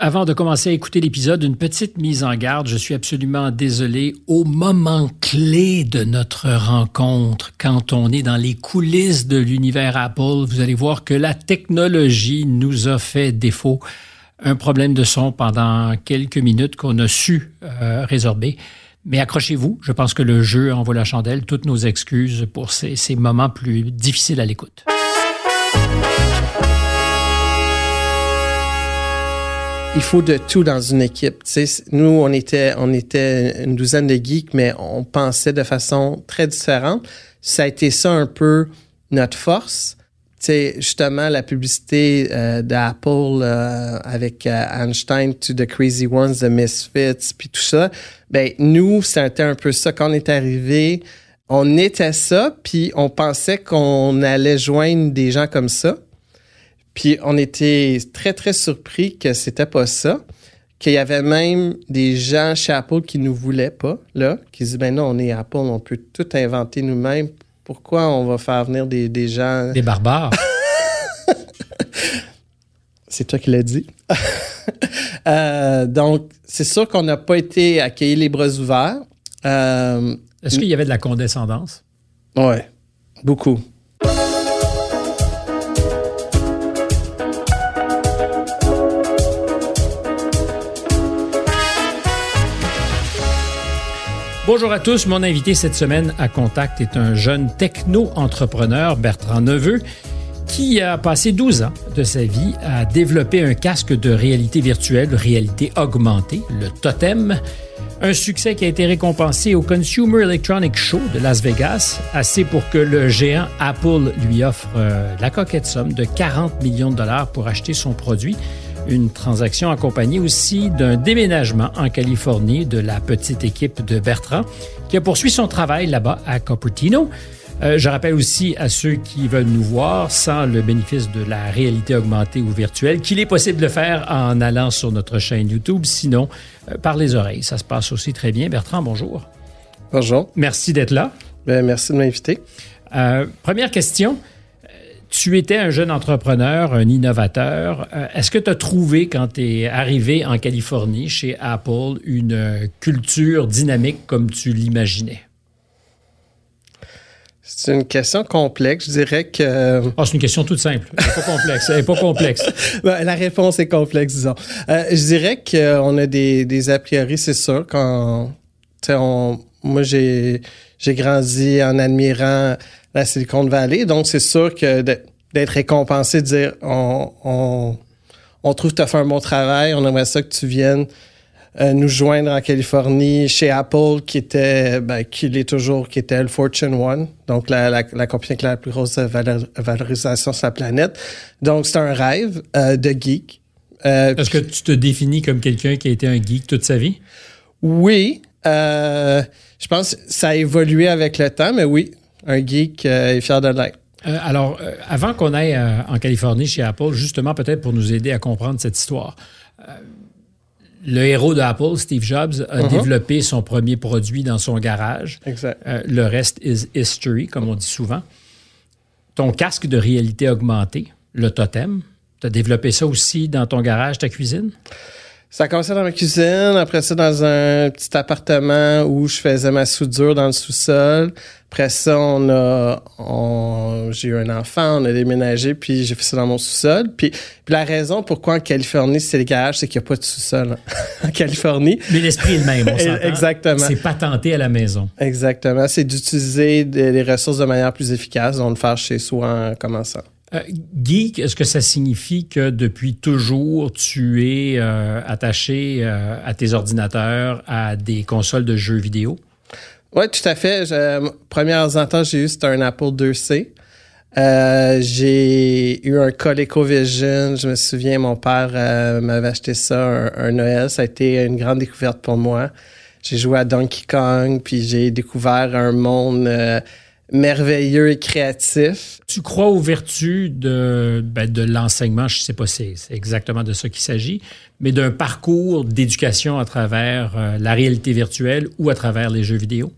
Avant de commencer à écouter l'épisode, une petite mise en garde. Je suis absolument désolé. Au moment clé de notre rencontre, quand on est dans les coulisses de l'univers Apple, vous allez voir que la technologie nous a fait défaut. Un problème de son pendant quelques minutes qu'on a su euh, résorber. Mais accrochez-vous, je pense que le jeu envoie la chandelle. Toutes nos excuses pour ces, ces moments plus difficiles à l'écoute. Il faut de tout dans une équipe. nous, on était, on était une douzaine de geeks, mais on pensait de façon très différente. Ça a été ça un peu notre force. sais, justement, la publicité euh, d'Apple euh, avec euh, Einstein to the Crazy Ones, The Misfits, puis tout ça. Ben nous, c'était un peu ça. Quand on est arrivé, on était ça, puis on pensait qu'on allait joindre des gens comme ça. Puis on était très, très surpris que c'était pas ça. Qu'il y avait même des gens chez Apple qui nous voulaient pas, là, qui disaient, ben non, on est Apple, on peut tout inventer nous-mêmes. Pourquoi on va faire venir des, des gens... Des barbares. c'est toi qui l'as dit. Euh, donc, c'est sûr qu'on n'a pas été accueillis les bras ouverts. Euh, Est-ce qu'il y avait de la condescendance? Oui, beaucoup. Bonjour à tous, mon invité cette semaine à Contact est un jeune techno-entrepreneur, Bertrand Neveu, qui a passé 12 ans de sa vie à développer un casque de réalité virtuelle, réalité augmentée, le Totem. Un succès qui a été récompensé au Consumer Electronic Show de Las Vegas, assez pour que le géant Apple lui offre euh, la coquette somme de 40 millions de dollars pour acheter son produit une transaction accompagnée aussi d'un déménagement en Californie de la petite équipe de Bertrand, qui a poursuivi son travail là-bas à Cupertino. Euh, je rappelle aussi à ceux qui veulent nous voir sans le bénéfice de la réalité augmentée ou virtuelle qu'il est possible de le faire en allant sur notre chaîne YouTube, sinon euh, par les oreilles. Ça se passe aussi très bien. Bertrand, bonjour. Bonjour. Merci d'être là. Ben, merci de m'inviter. Euh, première question tu étais un jeune entrepreneur, un innovateur. Euh, est-ce que tu as trouvé, quand tu es arrivé en Californie chez Apple, une culture dynamique comme tu l'imaginais? C'est une question complexe. Je dirais que. Oh, c'est une question toute simple. Elle n'est pas complexe. Elle pas complexe. Ben, la réponse est complexe, disons. Euh, je dirais qu'on a des, des a priori, c'est sûr. Quand, on, moi, j'ai, j'ai grandi en admirant la Silicon Valley. Donc, c'est sûr que d'être récompensé, de dire on, on, on trouve que tu as fait un bon travail, on aimerait ça que tu viennes euh, nous joindre en Californie chez Apple, qui était, ben, qui l'est toujours, qui était le Fortune One, donc la, la, la compagnie avec la plus grosse valorisation sur la planète. Donc, c'est un rêve euh, de geek. Euh, Est-ce que tu te définis comme quelqu'un qui a été un geek toute sa vie? Oui. je pense que ça a évolué avec le temps, mais oui, un geek euh, est fier de l'être. Euh, alors, euh, avant qu'on aille en Californie chez Apple, justement peut-être pour nous aider à comprendre cette histoire, le héros d'Apple, Steve Jobs, a uh-huh. développé son premier produit dans son garage. Exact. le reste is history, comme on dit souvent. Ton casque de réalité augmentée, le totem, tu as développé ça aussi dans ton garage, ta cuisine? Ça a commencé dans ma cuisine, après ça dans un petit appartement où je faisais ma soudure dans le sous-sol. Après ça, on a, j'ai eu un enfant, on a déménagé, puis j'ai fait ça dans mon sous-sol. Puis, la raison pourquoi en Californie c'est le garage, c'est qu'il n'y a pas de sous-sol en Californie. Mais l'esprit est le même, on s'entend. Exactement. C'est patenté à la maison. Exactement. C'est d'utiliser les ressources de manière plus efficace, donc le faire chez soi en commençant. Euh, geek, est-ce que ça signifie que depuis toujours, tu es euh, attaché euh, à tes ordinateurs, à des consoles de jeux vidéo? Oui, tout à fait. Je, premières ententes j'ai eu, c'était un Apple IIc. j'ai eu un ColecoVision. Je me souviens, mon père m'avait acheté ça un, un, Noël. Ça a été une grande découverte pour moi. J'ai joué à Donkey Kong, puis j'ai découvert un monde merveilleux et créatif. Tu crois aux vertus de, ben, de l'enseignement, je ne sais pas si c'est exactement de ça qu'il s'agit, mais d'un parcours d'éducation à travers euh, la réalité virtuelle ou à travers les jeux vidéo?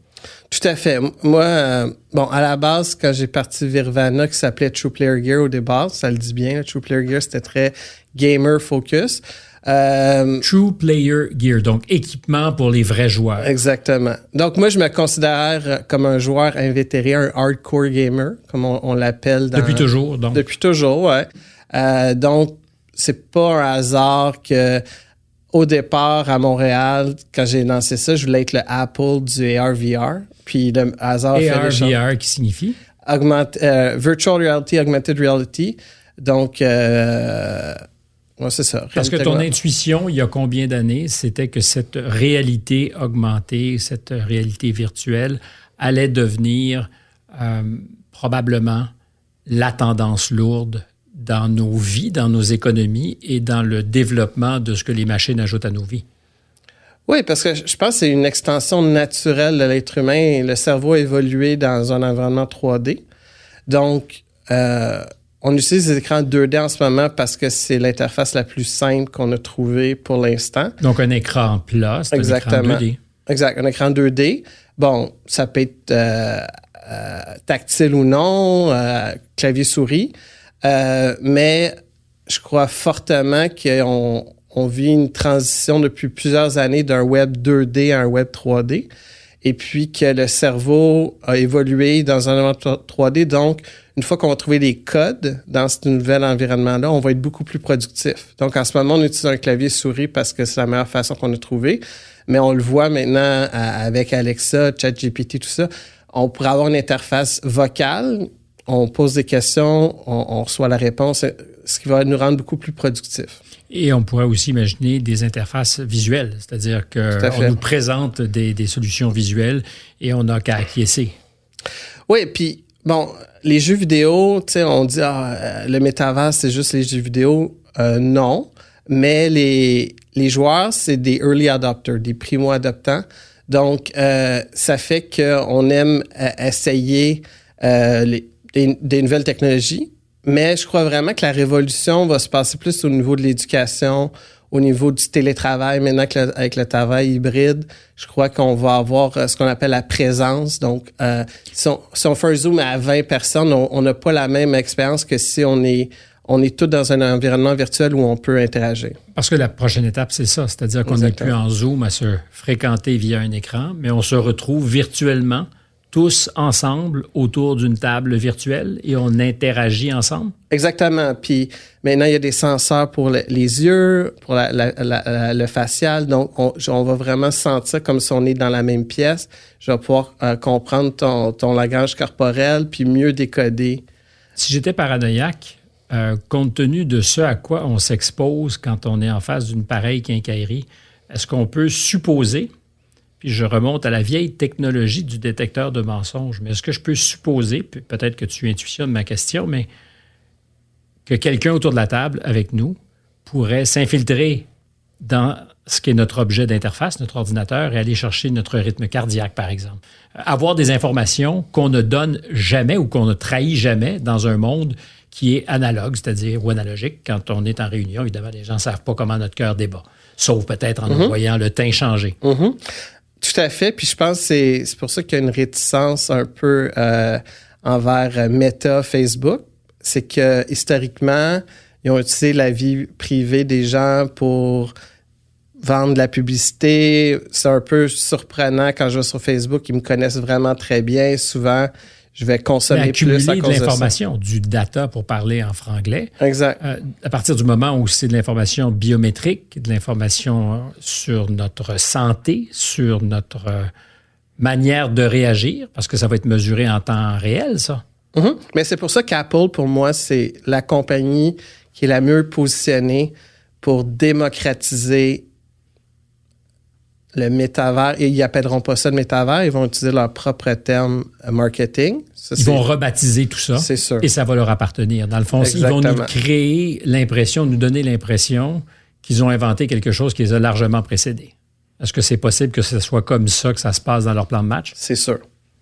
Tout à fait. Moi, euh, bon, à la base, quand j'ai parti Virvana, qui s'appelait True Player Gear au départ, ça le dit bien, True Player Gear, c'était très gamer focus. Euh, True Player Gear, donc équipement pour les vrais joueurs. Exactement. Donc moi, je me considère comme un joueur invétéré, un hardcore gamer, comme on, on l'appelle. Depuis toujours, donc. Depuis toujours, ouais. Euh, donc, c'est pas un hasard que au départ, à Montréal, quand j'ai lancé ça, je voulais être le Apple du AR-VR. Puis le hasard fait les choses. AR-VR qui signifie? Augment, euh, virtual Reality, Augmented Reality. Donc, euh, ouais, c'est ça. Parce que ton intuition, il y a combien d'années, c'était que cette réalité augmentée, cette réalité virtuelle allait devenir euh, probablement la tendance lourde dans nos vies, dans nos économies et dans le développement de ce que les machines ajoutent à nos vies. Oui, parce que je pense que c'est une extension naturelle de l'être humain. Le cerveau a évolué dans un environnement 3D. Donc, euh, on utilise des écrans 2D en ce moment parce que c'est l'interface la plus simple qu'on a trouvée pour l'instant. Donc, un écran plat, c'est un écran Exactement. 2D. Exact, un écran 2D. Bon, ça peut être euh, euh, tactile ou non, euh, clavier-souris, mais je crois fortement qu'on on vit une transition depuis plusieurs années d'un web 2D à un web 3D, et puis que le cerveau a évolué dans un environnement 3D. Donc, une fois qu'on va trouver les codes dans ce nouvel environnement-là, on va être beaucoup plus productif. Donc, en ce moment, on utilise un clavier-souris parce que c'est la meilleure façon qu'on a trouvé. Mais on le voit maintenant avec Alexa, ChatGPT, tout ça. On pourrait avoir une interface vocale. On pose des questions, on, on reçoit la réponse, ce qui va nous rendre beaucoup plus productifs. Et on pourrait aussi imaginer des interfaces visuelles, c'est-à-dire qu'on nous présente des, des solutions visuelles et on n'a qu'à acquiescer. Oui, puis bon, les jeux vidéo, tu sais, on dit ah, le métavers, c'est juste les jeux vidéo. Euh, non, mais les, les joueurs, c'est des early adopters, des primo-adoptants. Donc, euh, ça fait qu'on aime euh, essayer les- des, des nouvelles technologies, mais je crois vraiment que la révolution va se passer plus au niveau de l'éducation, au niveau du télétravail. Maintenant que le- avec le travail hybride, je crois qu'on va avoir euh, ce qu'on appelle la présence. Donc, euh, si, on, si on fait un zoom à 20 personnes, on n'a pas la même expérience que si on est on est tous dans un environnement virtuel où on peut interagir. Parce que la prochaine étape, c'est ça, c'est-à-dire qu'on n'est plus en Zoom à se fréquenter via un écran, mais on se retrouve virtuellement, tous ensemble, autour d'une table virtuelle et on interagit ensemble? Exactement. Puis maintenant, il y a des senseurs pour le- les yeux, pour la- la- la- la- le facial. Donc, on, on va vraiment se sentir comme si on est dans la même pièce. Je vais pouvoir euh, comprendre ton, ton langage corporel, puis mieux décoder. Si j'étais paranoïaque, euh, compte tenu de ce à quoi on s'expose quand on est en face d'une pareille quincaillerie, est-ce qu'on peut supposer, puis je remonte à la vieille technologie du détecteur de mensonges, mais est-ce que je peux supposer, peut-être que tu intuitionnes ma question, mais que quelqu'un autour de la table avec nous pourrait s'infiltrer dans ce qui est notre objet d'interface, notre ordinateur, et aller chercher notre rythme cardiaque, par exemple. Avoir des informations qu'on ne donne jamais ou qu'on ne trahit jamais dans un monde qui est analogue, c'est-à-dire ou analogique. Quand on est en réunion, évidemment, les gens ne savent pas comment notre cœur débat, sauf peut-être en nous voyant le teint changer. Mhm. Tout à fait. Puis je pense que c'est c'est pour ça qu'il y a une réticence un peu euh, envers euh, Meta, Facebook. C'est que historiquement, ils ont utilisé la vie privée des gens pour vendre de la publicité. C'est un peu surprenant quand je vais sur Facebook. Ils me connaissent vraiment très bien. Souvent, je vais Mais consommer accumuler plus à de cause de ça. l'information, du data pour parler en franglais, Exact. Euh, à partir du moment où c'est de l'information biométrique, de l'information sur notre santé, sur notre euh, manière de réagir, parce que ça va être mesuré en temps réel, ça. Mhm. Mais c'est pour ça qu'Apple, pour moi, c'est la compagnie qui est la mieux positionnée pour démocratiser le métavers. Et ils appelleront pas ça le métavers, ils vont utiliser leur propre terme euh, marketing. Ça, Ils vont rebaptiser tout ça. C'est sûr. Et ça va leur appartenir. Dans le fond, ils vont nous créer l'impression, nous donner l'impression qu'ils ont inventé quelque chose qui les a largement précédés. Est-ce que c'est possible que ce soit comme ça que ça se passe dans leur plan de match? C'est sûr.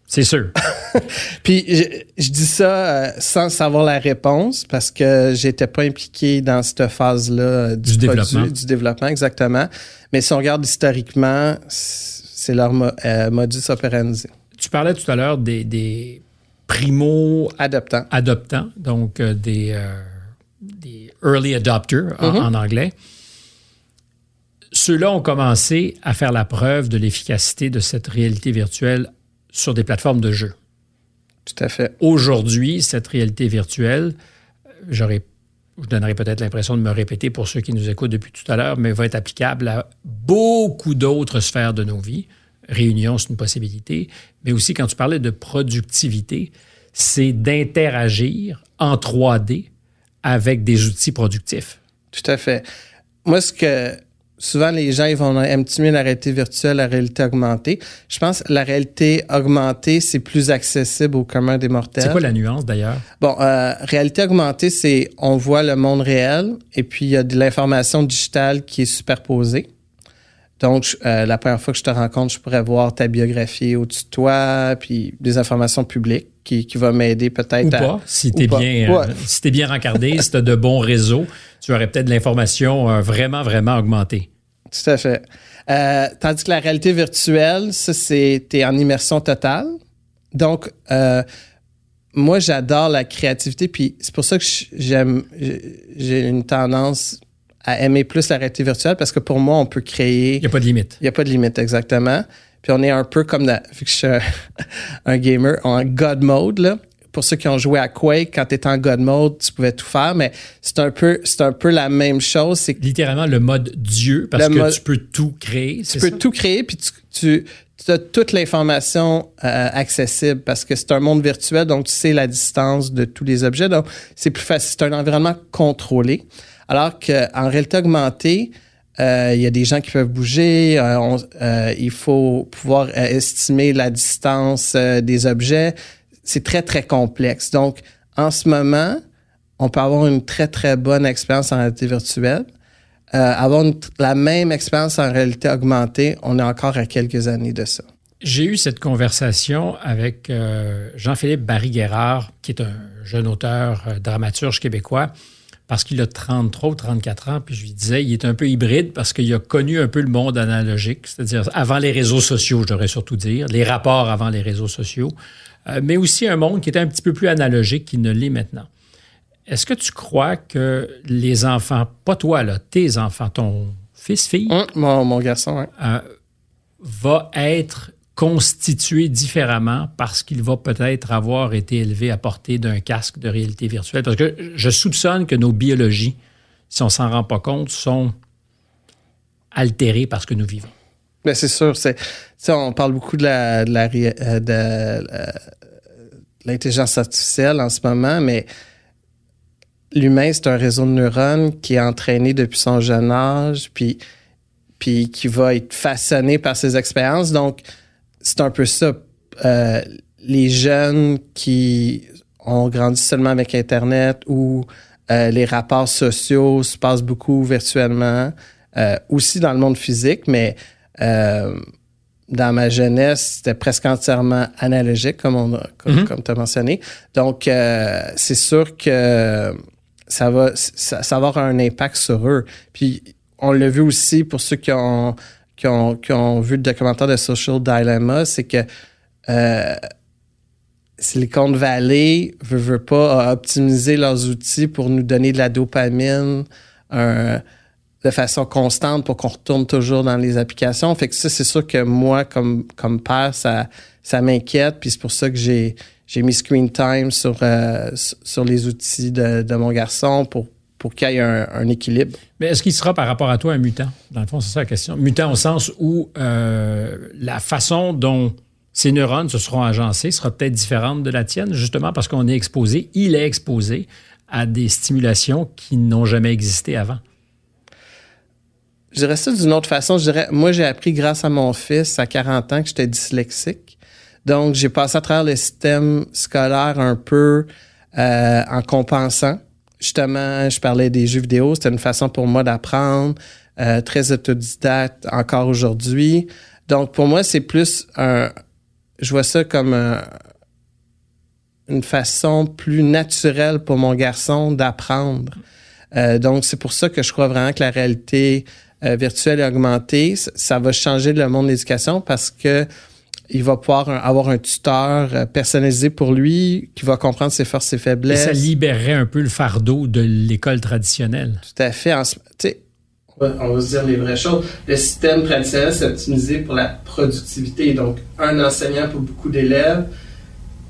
C'est sûr. Puis je, je dis ça euh, sans savoir la réponse parce que j'étais pas impliqué dans cette phase-là euh, du, Du produit, développement. du développement, exactement. Mais si on regarde historiquement, c'est leur euh, modus operandi. tu parlais tout à l'heure des, des primo Adoptant. adoptants, donc euh, des, euh, des early adopters en, en anglais. ceux-là ont commencé à faire la preuve de l'efficacité de cette réalité virtuelle sur des plateformes de jeux. Tout à fait. Aujourd'hui, cette réalité virtuelle, j'aurais je donnerai peut-être l'impression de me répéter pour ceux qui nous écoutent depuis tout à l'heure, mais va être applicable à beaucoup d'autres sphères de nos vies. Réunion, c'est une possibilité, mais aussi quand tu parlais de productivité, c'est d'interagir en 3D avec des outils productifs. Tout à fait. Moi, ce que souvent les gens ils vont un petit la réalité virtuelle, la réalité augmentée. Je pense que la réalité augmentée, c'est plus accessible au commun des mortels. C'est quoi la nuance d'ailleurs? Bon, euh, réalité augmentée, c'est on voit le monde réel et puis il y a de l'information digitale qui est superposée. Donc, euh, la première fois que je te rencontre, je pourrais voir ta biographie au-dessus de toi, puis des informations publiques qui, qui va m'aider peut-être Ou pas, si t'es bien, euh, si t'es bien rencardé, si t'as de bons réseaux, tu aurais peut-être de l'information euh, vraiment, vraiment augmentée. Tout à fait. Euh, tandis que la réalité virtuelle, ça, c'est t'es en immersion totale. Donc, moi, j'adore la créativité, puis c'est pour ça que j'aime, j'ai une tendance à aimer plus la réalité virtuelle parce que pour moi, on peut créer. Il n'y a pas de limite. Il n'y a pas de limite, exactement. Puis on est un peu comme, la, vu que je suis un, gamer, en God mode, là. Pour ceux qui ont joué à Quake, quand tu étais en God mode, tu pouvais tout faire, mais c'est un peu, c'est un peu la même chose. C'est littéralement le mode Dieu parce que tu peux tout créer. Tu peux tout créer, puis tu, tu as toute l'information euh, accessible parce que c'est un monde virtuel, donc tu sais la distance de tous les objets. Donc, c'est plus facile. C'est un environnement contrôlé. Alors qu'en réalité augmentée, il y a des gens qui peuvent bouger. Euh, euh, il faut pouvoir estimer la distance des objets. C'est très, très complexe. Donc, en ce moment, on peut avoir une très, très bonne expérience en réalité virtuelle. avoir la même expérience en réalité augmentée, on est encore à quelques années de ça. J'ai eu cette conversation avec Jean-Philippe Barry-Guerrard, qui est un jeune auteur, dramaturge québécois, parce qu'il a 33 ou 34 ans, puis je lui disais, il est un peu hybride parce qu'il a connu un peu le monde analogique, c'est-à-dire avant les réseaux sociaux, je devrais surtout dire, les rapports avant les réseaux sociaux, euh, mais aussi un monde qui était un petit peu plus analogique qu'il ne l'est maintenant. Est-ce que tu crois que les enfants, pas toi, là, tes enfants, ton fils, fille, hum, mon, garçon, euh, va être constitué différemment parce qu'il va peut-être avoir été élevé à portée d'un casque de réalité virtuelle. Parce que je soupçonne que nos biologies, si on s'en rend pas compte, sont altérées par ce que nous vivons. Bien, c'est sûr. C'est, on parle beaucoup de, la, de, euh, euh, l'intelligence artificielle en ce moment, mais l'humain, c'est un réseau de neurones qui est entraîné depuis son jeune âge, puis, puis qui va être façonné par ses expériences. Donc, c'est un peu ça. Euh, les jeunes qui ont grandi seulement avec Internet ou euh, les rapports sociaux se passent beaucoup virtuellement, euh, aussi dans le monde physique, mais dans ma jeunesse, c'était presque entièrement analogique, comme, on, comme, mm-hmm. tu as mentionné. Donc, c'est sûr que ça va, ça, ça, va avoir un impact sur eux. Puis, on l'a vu aussi pour ceux qui ont qui ont, vu le documentaire de Social Dilemma, c'est que euh, Silicon Valley veut, veut pas optimiser leurs outils pour nous donner de la dopamine de façon constante pour qu'on retourne toujours dans les applications. Fait que ça, c'est sûr que moi, comme, comme père, ça, ça m'inquiète. Puis c'est pour ça que j'ai, j'ai mis screen time sur, euh, sur les outils de, de mon garçon pour pour qu'il y ait un, équilibre. Mais est-ce qu'il sera par rapport à toi un mutant? Dans le fond, c'est ça la question. Mutant au sens où euh, la façon dont ces neurones se seront agencés sera peut-être différente de la tienne, justement parce qu'on est exposé, il est exposé à des stimulations qui n'ont jamais existé avant. Je dirais ça d'une autre façon. Je dirais, moi, j'ai appris grâce à mon fils à 40 ans que j'étais dyslexique. Donc, j'ai passé à travers le système scolaire un peu euh, en compensant justement, je parlais des jeux vidéo. C'était une façon pour moi d'apprendre, euh, très autodidacte encore aujourd'hui. Donc, pour moi, c'est plus un. Je vois ça comme une façon plus naturelle pour mon garçon d'apprendre. Euh, donc, c'est pour ça que je crois vraiment que la réalité euh, virtuelle et augmentée, ça va changer le monde de l'éducation parce que il va pouvoir avoir un tuteur euh, personnalisé pour lui qui va comprendre ses forces et faiblesses. Et ça libérerait un peu le fardeau de l'école traditionnelle. Tout à fait. on va se dire les vraies choses. Le système traditionnel, c'est optimisé pour la productivité. Donc, un enseignant pour beaucoup d'élèves,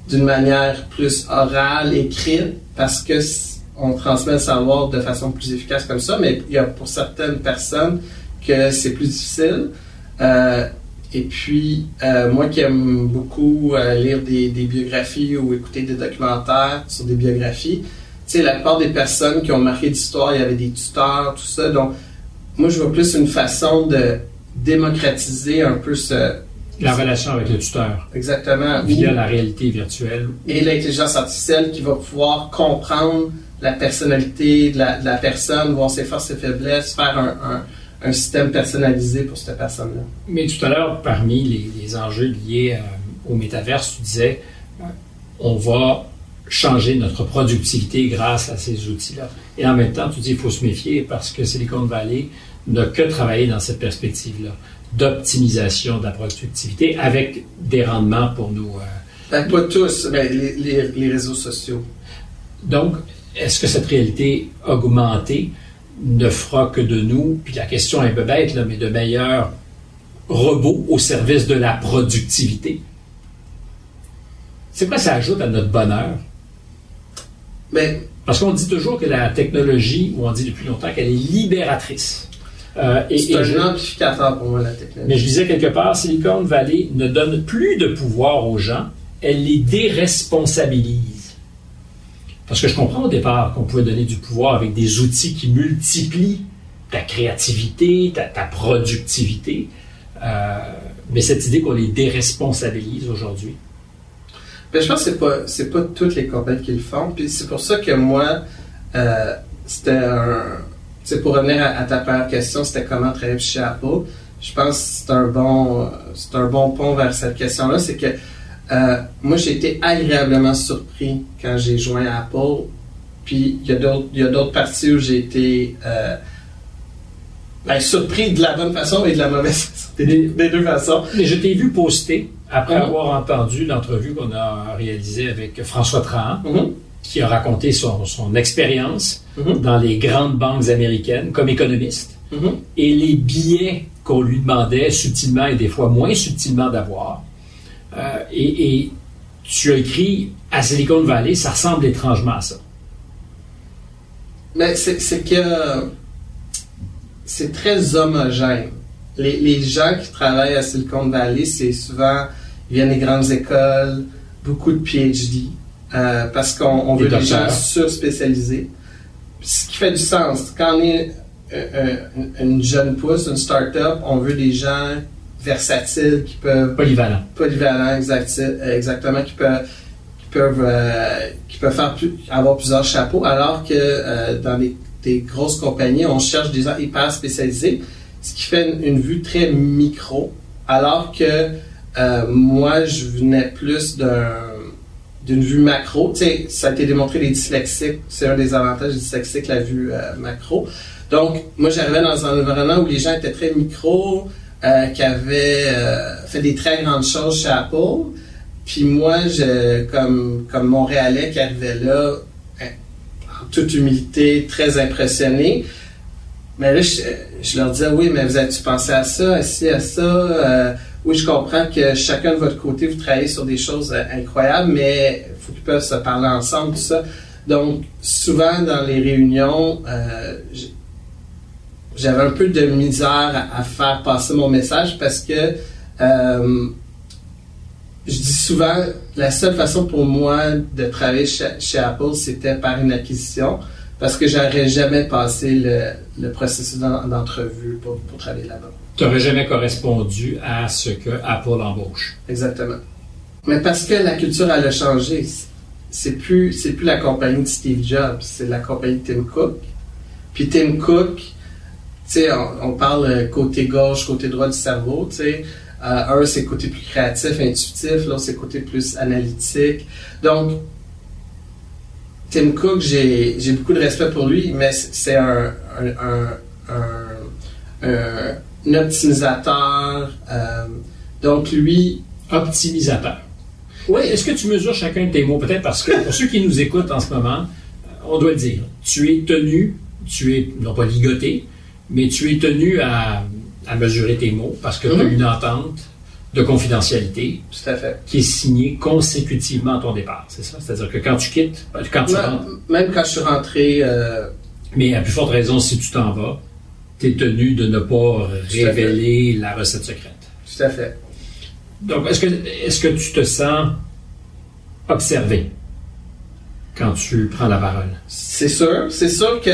d'une manière plus orale, écrite, parce que on transmet le savoir de façon plus efficace comme ça, mais il y a pour certaines personnes que c'est plus difficile. Euh, et puis, euh, moi qui aime beaucoup euh, lire des, des, biographies ou écouter des documentaires sur des biographies, tu sais, la plupart des personnes qui ont marqué l'histoire, il y avait des tuteurs, tout ça. Donc, moi, je vois plus une façon de démocratiser un peu ce... La relation avec le tuteur. Exactement. Via la réalité virtuelle. Et l'intelligence artificielle qui va pouvoir comprendre la personnalité de la, personne, voir ses forces et faiblesses, faire un, un, système personnalisé pour cette personne-là. Mais tout à l'heure, parmi les, enjeux liés euh, au métaverse, tu disais, euh, on va changer notre productivité grâce à ces outils-là. Et en même temps, tu dis, il faut se méfier parce que Silicon Valley n'a que travaillé dans cette perspective-là d'optimisation de la productivité avec des rendements pour nous. Euh, ben, pas tous, mais les, les, réseaux sociaux. Donc, est-ce que cette réalité augmentée ne fera que de nous, puis la question est un peu bête, là, mais de meilleurs robots au service de la productivité? C'est quoi ça ajoute à notre bonheur? Mais, Parce qu'on dit toujours que la technologie, ou on dit depuis longtemps qu'elle est libératrice. Euh, c'est un amplificateur pour moi, la technologie. Mais je disais quelque part, Silicon Valley ne donne plus de pouvoir aux gens, elle les déresponsabilise. Parce que je comprends au départ qu'on pouvait donner du pouvoir avec des outils qui multiplient ta créativité, ta, productivité. Euh, mais cette idée qu'on les déresponsabilise aujourd'hui. Mais je pense que pas c'est pas toutes les compagnies qui le font. Puis c'est pour ça que moi, euh, c'était un pour revenir à, ta première question, c'était comment travailler chez Apple. Je pense que c'est un bon, c'est un bon pont vers cette question-là. C'est que euh, moi, j'ai été agréablement surpris quand j'ai joint Apple. Puis il y a d'autres, parties où j'ai été euh, ben, surpris de la bonne façon et de la mauvaise façon, des, deux façons. Mais je t'ai vu poster après mm-hmm. avoir entendu l'entrevue qu'on a réalisée avec François Trahan. Mm-hmm qui a raconté son, son expérience mhm. dans les grandes banques américaines comme économiste mhm. et les billets qu'on lui demandait subtilement et des fois moins subtilement d'avoir. Euh, et, tu as écrit à Silicon Valley, ça ressemble étrangement à ça. Mais c'est que c'est très homogène. Les, les, gens qui travaillent à Silicon Valley, c'est souvent, ils viennent des grandes écoles, beaucoup de PhD. Euh, parce qu'on veut des gens sur-spécialisés. Ce qui fait du sens. Quand on est euh, une jeune pousse, une start-up, on veut des gens versatiles qui peuvent. Polyvalents. Polyvalents, exactement, qui peuvent qui peuvent, qui peuvent faire avoir plusieurs chapeaux, alors que dans des, des, grosses compagnies, on cherche des gens hyper spécialisés, ce qui fait une, une vue très micro, alors que moi, je venais plus d'un d'une vue macro. Tu sais, ça a été démontré les dyslexiques, c'est un des avantages des dyslexiques, la vue euh, macro. Donc, moi, j'arrivais dans un environnement où les gens étaient très micro, euh, qui avaient euh, fait des très grandes choses chez Apple. Puis moi, je, comme, comme Montréalais qui arrivait là, en toute humilité, très impressionné. Mais là, je, leur disais, oui, mais vous avez-tu pensé à ça, à ci, à ça? oui, je comprends que chacun de votre côté, vous travaillez sur des choses euh, incroyables, mais il faut qu'ils peuvent se parler ensemble, tout ça. Donc, souvent dans les réunions, euh, j'avais un peu de misère à, faire passer mon message parce que euh, je dis souvent, la seule façon pour moi de travailler chez, Apple, c'était par une acquisition parce que j'aurais jamais passé le, processus d'entrevue pour travailler là-bas tu n'aurais jamais correspondu à ce que Apple embauche. Exactement. Mais parce que la culture, elle a changé. C'est plus, c'est plus la compagnie de Steve Jobs, c'est la compagnie de Tim Cook. Puis Tim Cook, sais, on, parle côté gauche, côté droit du cerveau, tu sais. Euh, un, c'est côté plus créatif, intuitif, l'autre, c'est côté plus analytique. Donc, Tim Cook, j'ai, beaucoup de respect pour lui, mais c'est un, un optimisateur. Euh, donc, lui. Optimisateur. Oui. Est-ce que tu mesures chacun de tes mots? Peut-être parce que pour ceux qui nous écoutent en ce moment, euh, on doit le dire. Tu es tenu, tu es, non pas ligoté, mais tu es tenu à, mesurer tes mots parce que tu as Mhm. une entente de confidentialité Tout à fait. qui est signée consécutivement à ton départ, c'est ça? C'est-à-dire que quand tu quittes, quand tu rentres, Même, même quand je suis rentré, euh, mais à plus forte raison, si tu t'en vas, tu es tenu de ne pas révéler la recette secrète. tout à fait. Donc, est-ce que, est-ce que tu te sens observé quand tu prends la parole? C'est sûr. C'est sûr que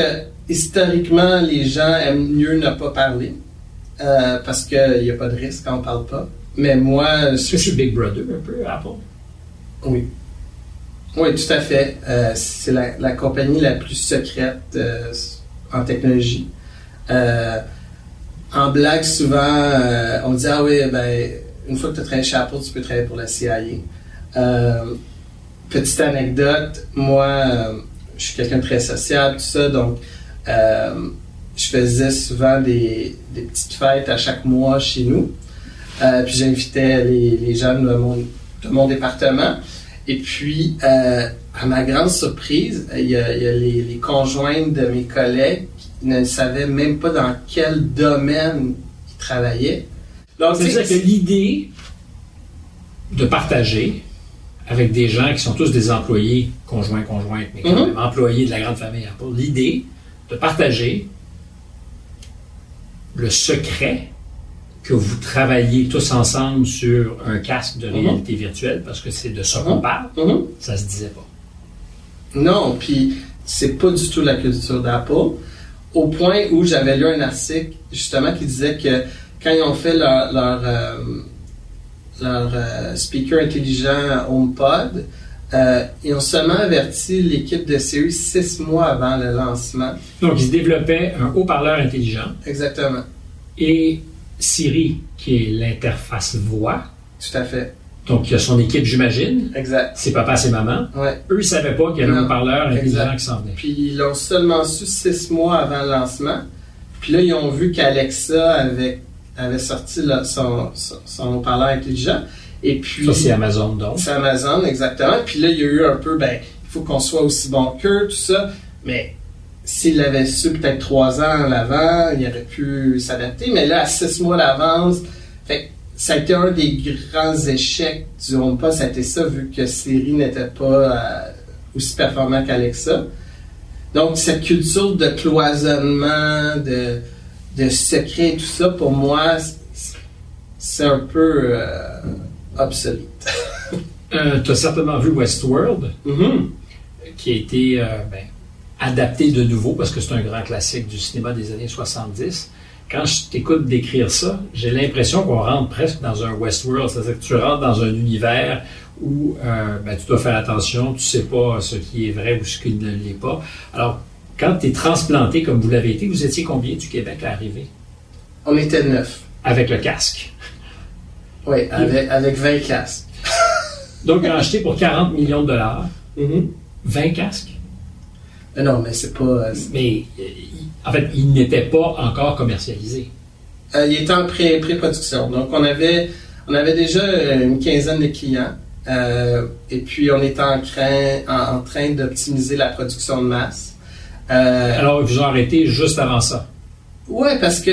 historiquement, les gens aiment mieux ne pas parler euh, parce qu'il n'y a pas de risque quand on parle pas. Mais moi, Est-ce que c'est Big Brother un peu, Apple? oui. Oui, tout à fait. Euh, c'est la, la compagnie la plus secrète euh, en technologie. En blague, souvent, on dit Ah oui, ben, une fois que tu as travaillé chez Apple, tu peux travailler pour la CIA. Petite anecdote, moi, je suis quelqu'un de très sociable, tout ça, donc euh, je faisais souvent des, des petites fêtes à chaque mois chez nous. Euh, puis j'invitais les, les jeunes de mon, de mon département. Et puis, euh, à ma grande surprise, il y a, il y a les, les conjointes de mes collègues qui ne savaient même pas dans quel domaine ils travaillaient. Donc, C'est-à-dire que l'idée de partager avec des gens qui sont tous des employés, conjoints, conjointes, mais quand Mhm. même employés de la grande famille Apple, l'idée de partager le secret que vous travaillez tous ensemble sur un casque de Mhm. réalité virtuelle, parce que c'est de ça qu'on Mhm. parle, Mhm. ça se disait pas. Non, puis c'est pas du tout la culture d'Apple. Au point où j'avais lu un article justement qui disait que quand ils ont fait leur, leur, euh, leur, euh, speaker intelligent HomePod, euh, ils ont seulement averti l'équipe de série six mois avant le lancement. Donc, ils développaient un haut-parleur intelligent Exactement. et Siri, qui est l'interface voix, Tout à fait. donc il y a son équipe, j'imagine, Exact. c'est papa, c'est maman. Ouais. Eux ne savaient pas qu'il y avait un haut-parleur intelligent qui s'en venait. Puis ils l'ont seulement su six mois avant le lancement. Puis là, ils ont vu qu'Alexa avait, avait sorti là, son, son, son haut-parleur intelligent. Et puis, Ça, c'est Amazon, donc. c'est Amazon, exactement. Puis là, il y a eu un peu, ben, il faut qu'on soit aussi bon qu'eux, tout ça. Mais s'il l'avait su peut-être trois ans en avant, il aurait pu s'adapter. Mais là, à six mois d'avance, fait ça a été un des grands échecs du HomePod. Ça a été ça, vu que Siri n'était pas euh, aussi performant qu'Alexa. Donc, cette culture de cloisonnement, de, de secret et tout ça, pour moi, c'est- c'est un peu euh, obsolète. Euh, tu as certainement vu Westworld, Mhm. qui a été euh, ben, adapté de nouveau parce que c'est un grand classique du cinéma des années 70. Quand je t'écoute décrire ça, j'ai l'impression qu'on rentre presque dans un Westworld, c'est-à-dire que tu rentres dans un univers où euh, ben, tu dois faire attention, tu sais pas ce qui est vrai ou ce qui ne l'est pas. Alors, quand tu es transplanté comme vous l'avez été, vous étiez combien du Québec à arriver? On était neuf. avec le casque? Oui, avec, avec 20 casques. Donc, il a acheté pour 40 millions de dollars 20 casques? Mais non, mais c'est pas. euh, Mais euh, en fait, il n'était pas encore commercialisé. Euh, il était en pré- pré-production. Donc, on avait, on avait déjà euh, une quinzaine de clients. Euh, et puis, on était en, train- en, en train d'optimiser la production de masse. Euh, Alors, vous arrêté juste avant ça? ouais, parce que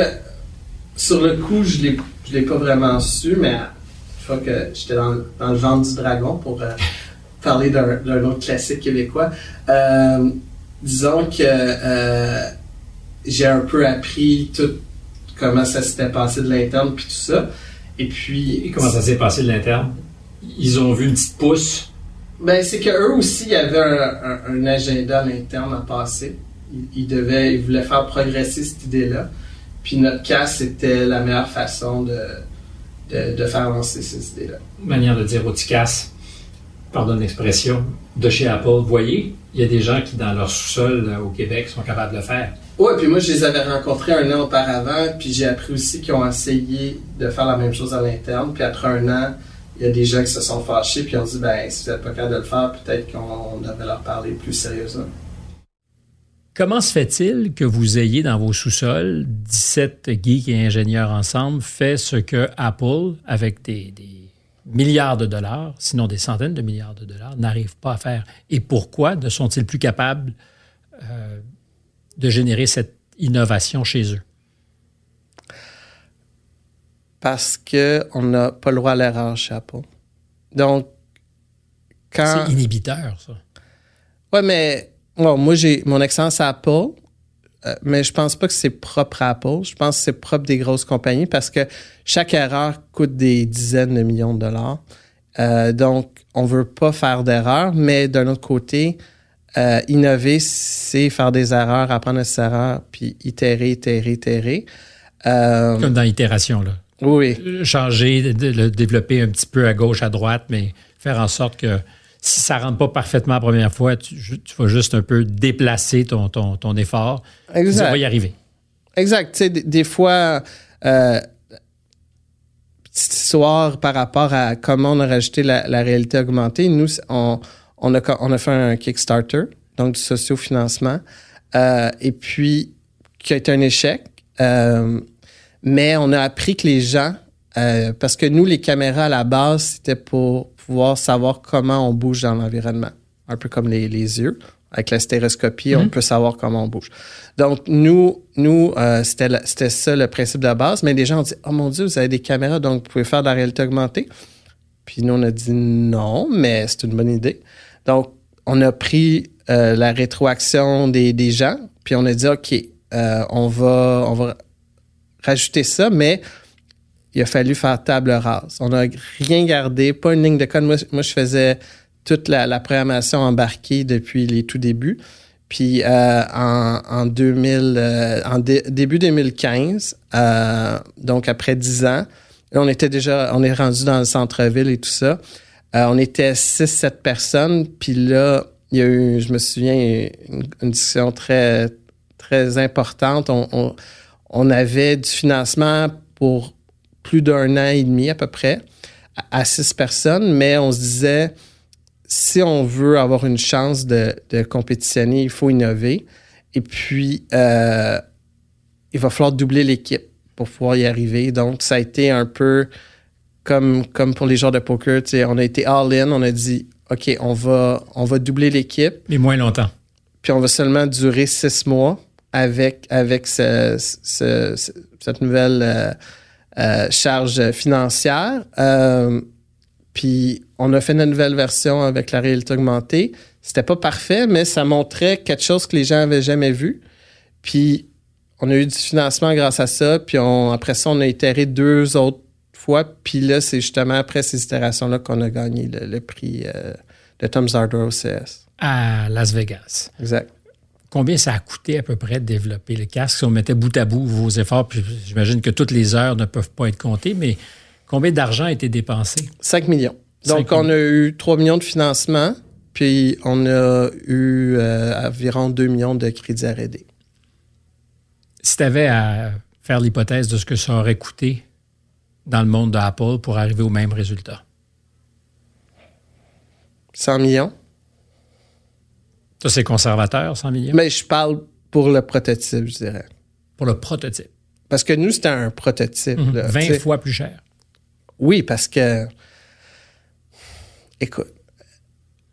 sur le coup, je l'ai, je l'ai pas vraiment su, mais une fois que j'étais dans, le- dans le ventre du dragon pour euh, parler d'un, d'un autre classique québécois, euh, disons que euh, j'ai un peu appris tout comment ça s'était passé de l'interne puis tout ça. Et puis Et comment ça s'est passé de l'interne? Ils ont vu une petite pousse? Ben, c'est qu'eux aussi, il y avait un, un- un agenda à l'interne à passer. Ils, ils devaient, ils voulaient faire progresser cette idée-là. Puis notre cas, c'était la meilleure façon de, de, de faire avancer cette idée-là. manière de dire au Ticasse, pardonne l'expression, de chez Apple. Vous voyez, il y a des gens qui, dans leur sous-sol euh, au Québec, sont capables de le faire. Ouais, puis moi, je les avais rencontrés un an auparavant, puis j'ai appris aussi qu'ils ont essayé de faire la même chose à l'interne. Puis après un an, il y a des gens qui se sont fâchés, puis ont dit, ben, si vous n'êtes pas capable de le faire, peut-être qu'on devrait leur parler plus sérieusement. Comment se fait-il que vous ayez dans vos sous-sols 17 geeks et ingénieurs ensemble fait ce que Apple, avec des, des milliards de dollars, sinon des centaines de milliards de dollars, n'arrive pas à faire? Et pourquoi ne sont-ils plus capables euh, de générer cette innovation chez eux? parce qu'on n'a pas le droit à l'erreur chez Apple. Donc, quand. C'est inhibiteur, ça. Ouais, mais moi, j'ai mon excellence à Apple, euh, mais je pense pas que c'est propre à Apple. Je pense que c'est propre des grosses compagnies parce que chaque erreur coûte des dizaines de millions de dollars. Euh, donc, on veut pas faire d'erreurs, mais d'un autre côté, euh, innover, c'est faire des erreurs, apprendre à ses erreurs, puis itérer, itérer, itérer. Comme dans l'itération, là. Oui. Changer, le développer un petit peu à gauche, à droite, mais faire en sorte que si ça rentre pas parfaitement la première fois, tu, vas juste un peu déplacer ton, ton, effort. Exact. Ça va y arriver. Exact. Tu sais, des, fois, euh, petite histoire par rapport à comment on a rajouté la, réalité augmentée. Nous, on, on, a, on a fait un Kickstarter, donc du sociofinancement, euh, et puis qui a été un échec. Euh, mais on a appris que les gens, euh, parce que nous, les caméras à la base, c'était pour pouvoir savoir comment on bouge dans l'environnement. Un peu comme les, yeux. Avec la stéroscopie, on mhm. peut savoir comment on bouge. Donc, nous, nous euh, c'était ça le principe de base. Mais les gens ont dit, oh mon Dieu, vous avez des caméras, donc vous pouvez faire de la réalité augmentée. Puis nous, on a dit non, mais c'est une bonne idée. Donc, on a pris euh, la rétroaction des, des, gens, puis on a dit, OK, on, va, on va rajouter ça, mais il a fallu faire table rase. On n'a rien gardé, pas une ligne de code. Moi, je faisais toute la, programmation embarquée depuis les tout débuts. Puis euh, en, 2000, euh, en début 2015, euh, donc après 10 ans, on était déjà, on est rendu dans le centre-ville et tout ça. on était 6-7 personnes. Puis là, il y a eu, je me souviens, une, discussion très, très importante. on on avait du financement pour plus d'un an et demi à peu près à six personnes, mais on se disait, si on veut avoir une chance de, compétitionner, il faut innover. Et puis, euh, il va falloir doubler l'équipe pour pouvoir y arriver. Donc, ça a été un peu comme, comme pour les joueurs de poker. On a été all-in, on a dit, OK, on va, on va doubler l'équipe. Mais moins longtemps. Puis on va seulement durer six mois avec, avec cette nouvelle euh, euh, charge financière. Euh, puis on a fait une nouvelle version avec la réalité augmentée. C'était pas parfait, mais ça montrait quelque chose que les gens avaient jamais vu. Puis on a eu du financement grâce à ça. Puis on, après ça, on a itéré deux autres fois. Puis là, c'est justement après ces itérations-là qu'on a gagné le, prix de Tom Zardor CS. À Las Vegas. Exact. Combien ça a coûté à peu près de développer le casque? Si on mettait bout à bout vos efforts, puis j'imagine que toutes les heures ne peuvent pas être comptées, mais combien d'argent a été dépensé? 5 millions. Donc, on a eu 3 millions de financement, puis on a eu euh, environ 2 millions de crédits à R&D. Si tu avais à faire l'hypothèse de ce que ça aurait coûté dans le monde d'Apple pour arriver au même résultat? 100 millions. Ça, c'est conservateur, 100 millions? Mais je parle pour le prototype, je dirais. Pour le prototype. Parce que nous, c'était un prototype. 20 mhm. fois plus cher. Oui, parce que, écoute,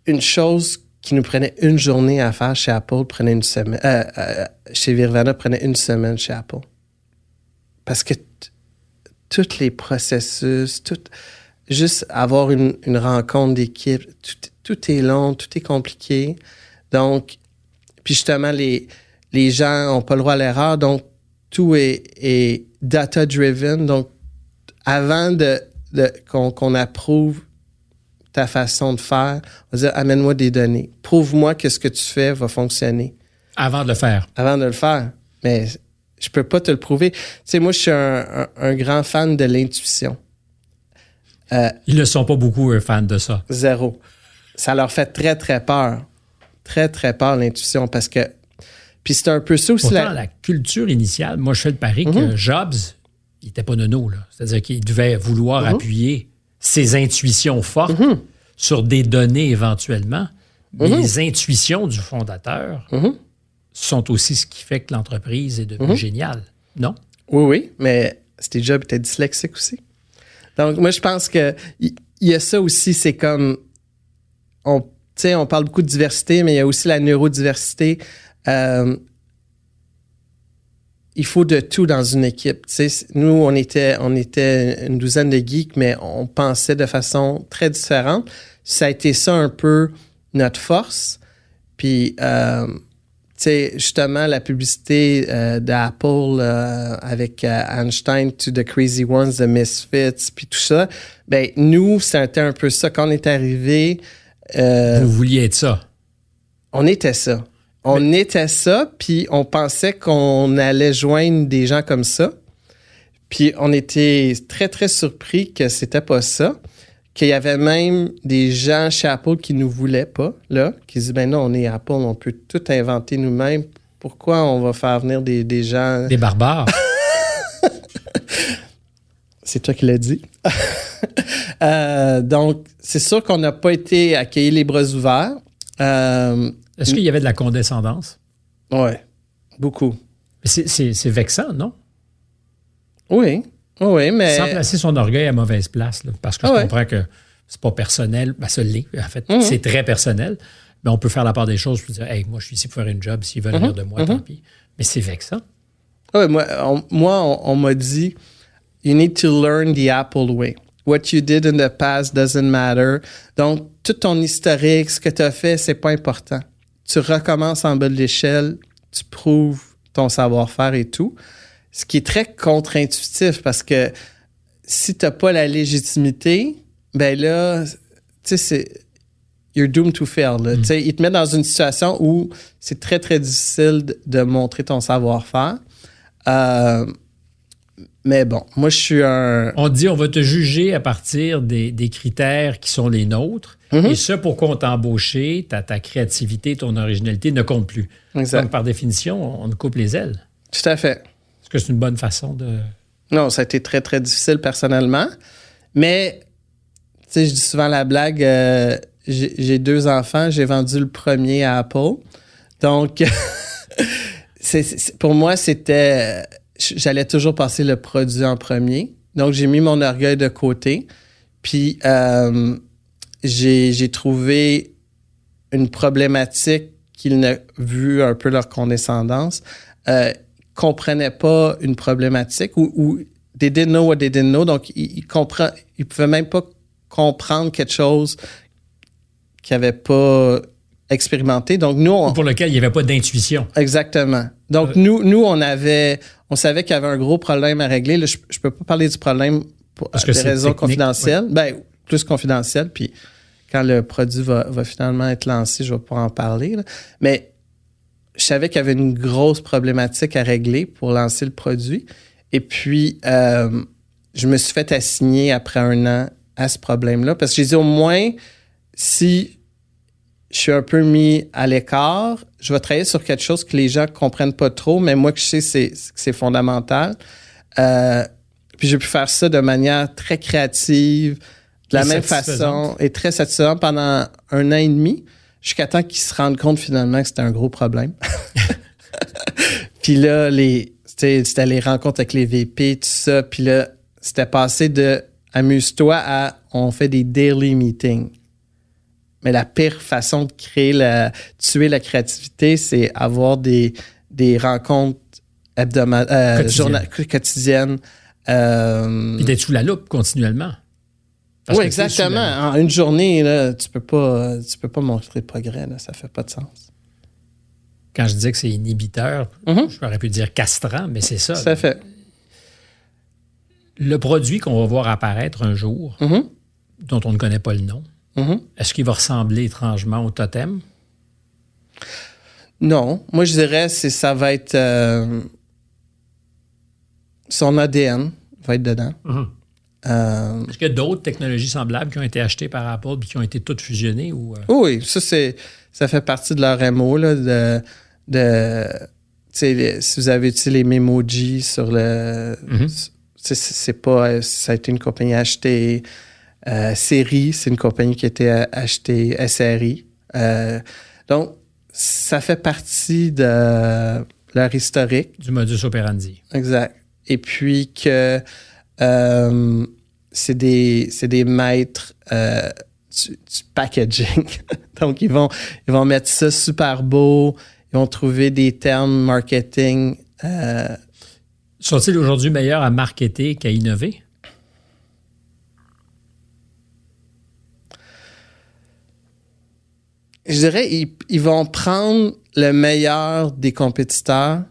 une chose qui nous prenait une journée à faire chez Apple prenait une semaine. Euh, euh, chez Virvana prenait une semaine chez Apple. Parce que tous les processus, tout, juste avoir une, rencontre d'équipe, tout, tout, est long, tout est compliqué. Donc, puis justement, les, les gens n'ont pas le droit à l'erreur, donc tout est, data-driven. Donc, avant de, qu'on approuve ta façon de faire, on va dire amène-moi des données. Prouve-moi que ce que tu fais va fonctionner. Avant de le faire. Avant de le faire. Mais je peux pas te le prouver. Tu sais, moi, je suis un, grand fan de l'intuition. Euh, Ils ne sont pas beaucoup un fan de ça. Zéro. Ça leur fait très, très peur très, très peur, l'intuition, parce que. Puis c'est un peu ça aussi. Pourtant, la... culture initiale, moi, je fais le pari que mhm. Jobs, il n'était pas nono, là. C'est-à-dire qu'il devait vouloir mhm. appuyer ses intuitions fortes mhm. sur des données éventuellement. Mais les intuitions du fondateur sont aussi ce qui fait que l'entreprise est devenue géniale, non? Oui, oui, mais Steve Jobs était dyslexique aussi. Donc, moi, je pense qu'il y, a ça aussi, c'est comme on on parle beaucoup de diversité, mais il y a aussi la neurodiversité. Euh, il faut de tout dans une équipe. Nous, on était, une douzaine de geeks, mais on pensait de façon très différente. Ça a été ça un peu notre force. Puis, euh, justement, la publicité euh, d'Apple avec Einstein to the Crazy Ones, The Misfits, puis tout ça, ben nous, c'était un peu ça. Quand on est arrivé... euh, Vous vouliez être ça. on était ça. On était ça, puis on pensait qu'on allait joindre des gens comme ça. Puis on était très, très surpris que c'était pas ça. Qu'il y avait même des gens chez Apple qui nous voulaient pas, là, qui disaient, ben non, on est Apple, on peut tout inventer nous-mêmes. Pourquoi on va faire venir des, des gens... Des barbares. C'est toi qui l'as dit. Euh, donc, c'est sûr qu'on n'a pas été accueillis les bras ouverts. Euh, Est-ce qu'il y avait de la condescendance? ouais, beaucoup. C'est- vexant, non? Oui, oui, mais... Sans placer son orgueil à mauvaise place, là, parce que Ah je ouais. comprends que c'est pas personnel. Ben, ça l'est, en fait. Mhm. C'est très personnel. Mais on peut faire la part des choses et dire, hey, moi, je suis ici pour faire une job. S'ils veulent Mhm. venir de moi, tant pis. Mais c'est vexant. Moi, on, moi, on, on m'a dit, you need to learn the Apple way. What you did in the past doesn't matter. Donc, tout ton historique, ce que tu as fait, c'est pas important. Tu recommences en bas de l'échelle, tu prouves ton savoir-faire et tout. Ce qui est très contre-intuitif parce que si tu n'as pas la légitimité, ben là, tu sais, c'est. You're doomed to fail. là. Tu sais, Il te met dans une situation où c'est très, très difficile de, de montrer ton savoir-faire. Euh, mais bon, moi, je suis un. On dit, on va te juger à partir des, des critères qui sont les nôtres. Mhm. Et ce, pourquoi on t'a embauché, ta, ta créativité, ton originalité ne compte plus. Exact. Donc, par définition, on on coupe les ailes. Tout à fait. Est-ce que c'est une bonne façon de. Non, ça a été très, très difficile personnellement. Mais, tu sais, je dis souvent la blague, euh, j'ai deux enfants, j'ai vendu le premier à Apple. Donc, pour moi, c'était... J'allais toujours passer le produit en premier. Donc, j'ai mis mon orgueil de côté. Puis, euh, j'ai trouvé une problématique qu'ils n'ont vu un peu leur condescendance. Euh, comprenaient pas une problématique ou, ou they didn't know what they didn't know. Donc, ils, ils, comprennent, ils pouvaient même pas comprendre quelque chose qu'ils n'avaient pas expérimenté. Donc, nous, on, Pour lequel il n'y avait pas d'intuition. Exactement. Donc, nous, nous, on avait, on savait qu'il y avait un gros problème à régler. Là, je, je peux pas parler du problème pour Parce que des raisons confidentielles. Ben, plus confidentielles. Puis, quand le produit va, va finalement être lancé, je vais pouvoir en parler. là. Mais, je savais qu'il y avait une grosse problématique à régler pour lancer le produit. Et puis, euh, je me suis fait assigner après un an à ce problème-là parce que j'ai dit au moins, si je suis un peu mis à l'écart. Je vais travailler sur quelque chose que les gens comprennent pas trop, mais moi que je sais c'est, que c'est fondamental. Euh, puis j'ai pu faire ça de manière très créative, de la Et même satisfaisante. façon et très satisfaisant pendant un an et demi, jusqu'à temps qu'ils se rendent compte finalement que c'était un gros problème. puis là, les, c'était les rencontres avec les VP, tout ça. Puis là, c'était passé de amuse-toi à on fait des daily meetings. Mais la pire façon de créer la, tuer la créativité, c'est avoir des, des rencontres hebdomadaires, Quotidiennes. journa- quotidiennes. euh, Puis d'être sous la loupe continuellement. Parce oui, exactement. En une journée, là, tu peux pas, tu peux pas montrer de progrès. Là, ça fait pas de sens. Quand je disais que c'est inhibiteur, Mhm. je aurais pu dire castrant, mais c'est ça. À fait. Le produit qu'on va voir apparaître un jour, Mhm. dont on ne connaît pas le nom, Mhm. est-ce qu'il va ressembler étrangement au totem? Non, moi je dirais c'est ça va être euh, son ADN va être dedans. Euh, Est-ce qu'il y a d'autres technologies semblables qui ont été achetées par Apple et qui ont été toutes fusionnées? Ou, euh, oui, ça c'est ça fait partie de leur MO là, de de les- si vous avez utilisé les Memoji sur le Mhm. c'est c'est pas ça a été une compagnie achetée euh, Série, c'est une compagnie qui a été euh, achetée SRI. Euh, donc ça fait partie de leur historique. du modus operandi? Exact. Et puis que euh, c'est des, c'est des maîtres euh, du, du packaging. Donc, ils vont, ils vont mettre ça super beau. Ils vont trouver des termes marketing. euh, Sont-ils aujourd'hui meilleurs à marketer qu'à innover? Je dirais, ils, vont prendre le meilleur des compétiteurs,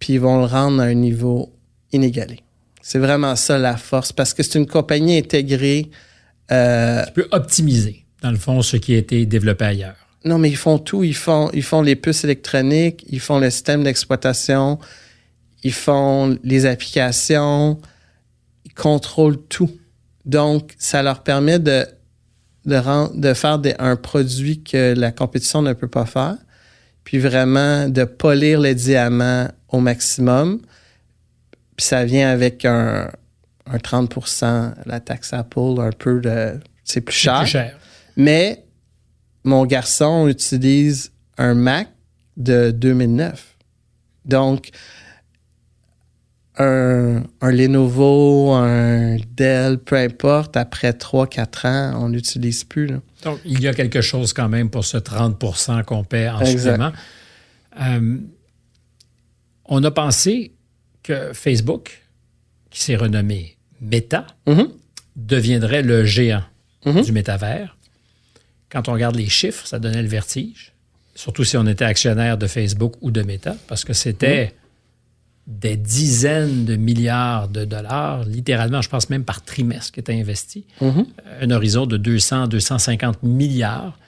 puis ils vont le rendre à un niveau inégalé. C'est vraiment ça la force, parce que c'est une compagnie intégrée. Euh, tu peux optimiser, dans le fond, ce qui a été développé ailleurs. Non, mais ils font tout. Ils font, ils font les puces électroniques, ils font le système d'exploitation, ils font les applications, ils contrôlent tout. Donc, ça leur permet de de, de faire un produit que la compétition ne peut pas faire, puis vraiment de polir les diamants au maximum. Puis ça vient avec un, un 30% la taxe Apple, un peu de. C'est plus cher. Plus cher. Mais mon garçon utilise un Mac de 2009. Donc, un, Lenovo, un Dell, peu importe, après 3-4 ans, on n'utilise plus. Donc, il y a quelque chose quand même pour ce 30 qu'on paie en. Euh, on a pensé que Facebook, qui s'est renommé Meta, mm-hmm. deviendrait le géant mm-hmm. du métavers. Quand on regarde les chiffres, ça donnait le vertige, surtout si on était actionnaire de Facebook ou de Meta, parce que c'était... Mm-hmm des dizaines de milliards de dollars, littéralement, je pense même par trimestre, qui est investi. Mhm. Un horizon de 200, 250 milliards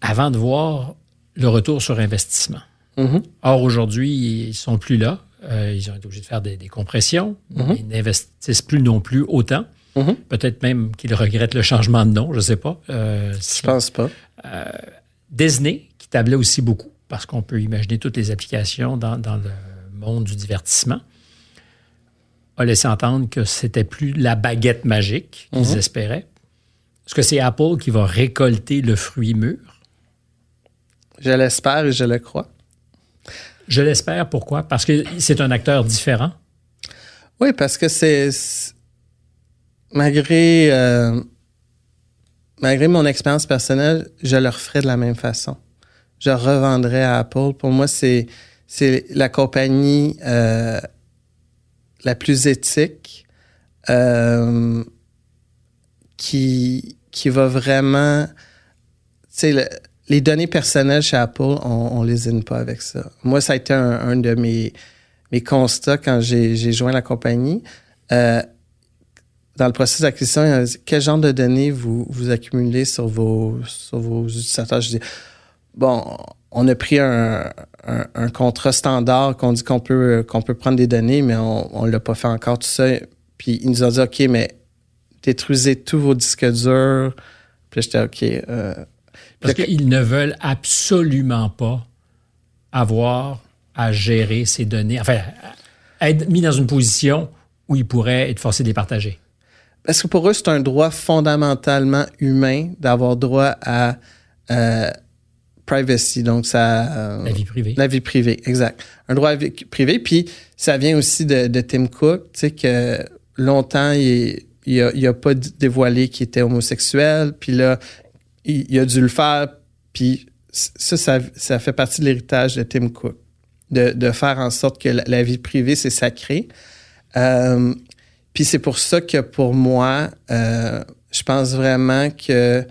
avant de voir le retour sur investissement. Mhm. Or, aujourd'hui, ils ne sont plus là. Euh, ils ont été obligés de faire des, compressions. Mhm. Ils n'investissent plus non plus autant. Peut-être même qu'ils regrettent le changement de nom, je ne sais pas. Euh, je pense pas. Euh, Disney, qui tablait aussi beaucoup, parce qu'on peut imaginer toutes les applications dans, dans le monde du divertissement, a laissé entendre que c'était plus la baguette magique qu'ils mhm. espéraient. Est-ce que c'est Apple qui va récolter le fruit mûr? Je l'espère et je le crois. Je l'espère, pourquoi? Parce que c'est un acteur différent. Oui, parce que c'est. Malgré, euh, malgré mon expérience personnelle, je le referais de la même façon. Je revendrais à Apple. Pour moi, c'est c'est la compagnie euh, la plus éthique euh, qui, qui va vraiment. Tu sais, les données personnelles chez Apple, on, ne les aime pas avec ça. Moi, ça a été un, de mes, mes constats quand j'ai joint la compagnie. Euh, dans le processus d'acquisition, quel genre de données vous, vous accumulez sur vos, sur vos utilisateurs? Je dis, bon, on a pris un, contrat standard qu'on dit qu'on peut, qu'on peut prendre des données, mais on ne l'a pas fait encore tout ça. Puis ils nous ont dit, OK, mais détruisez tous vos disques durs. Puis j'étais OK. Euh, Parce qu'ils ne veulent absolument pas avoir à gérer ces données, enfin, être mis dans une position où ils pourraient être forcés de les partager. Parce que pour eux, c'est un droit fondamentalement humain d'avoir droit à euh, privacy, donc ça... Euh, la vie privée. La vie privée, exact. Un droit à vie privée, puis ça vient aussi de, Tim Cook, tu sais, que longtemps, il, il, a, pas dévoilé qu'il était homosexuel, puis là, il, a dû le faire, puis ça, ça, fait partie de l'héritage de Tim Cook, de, faire en sorte que la, vie privée, c'est sacré. Euh, puis c'est pour ça que pour moi, euh, je pense vraiment que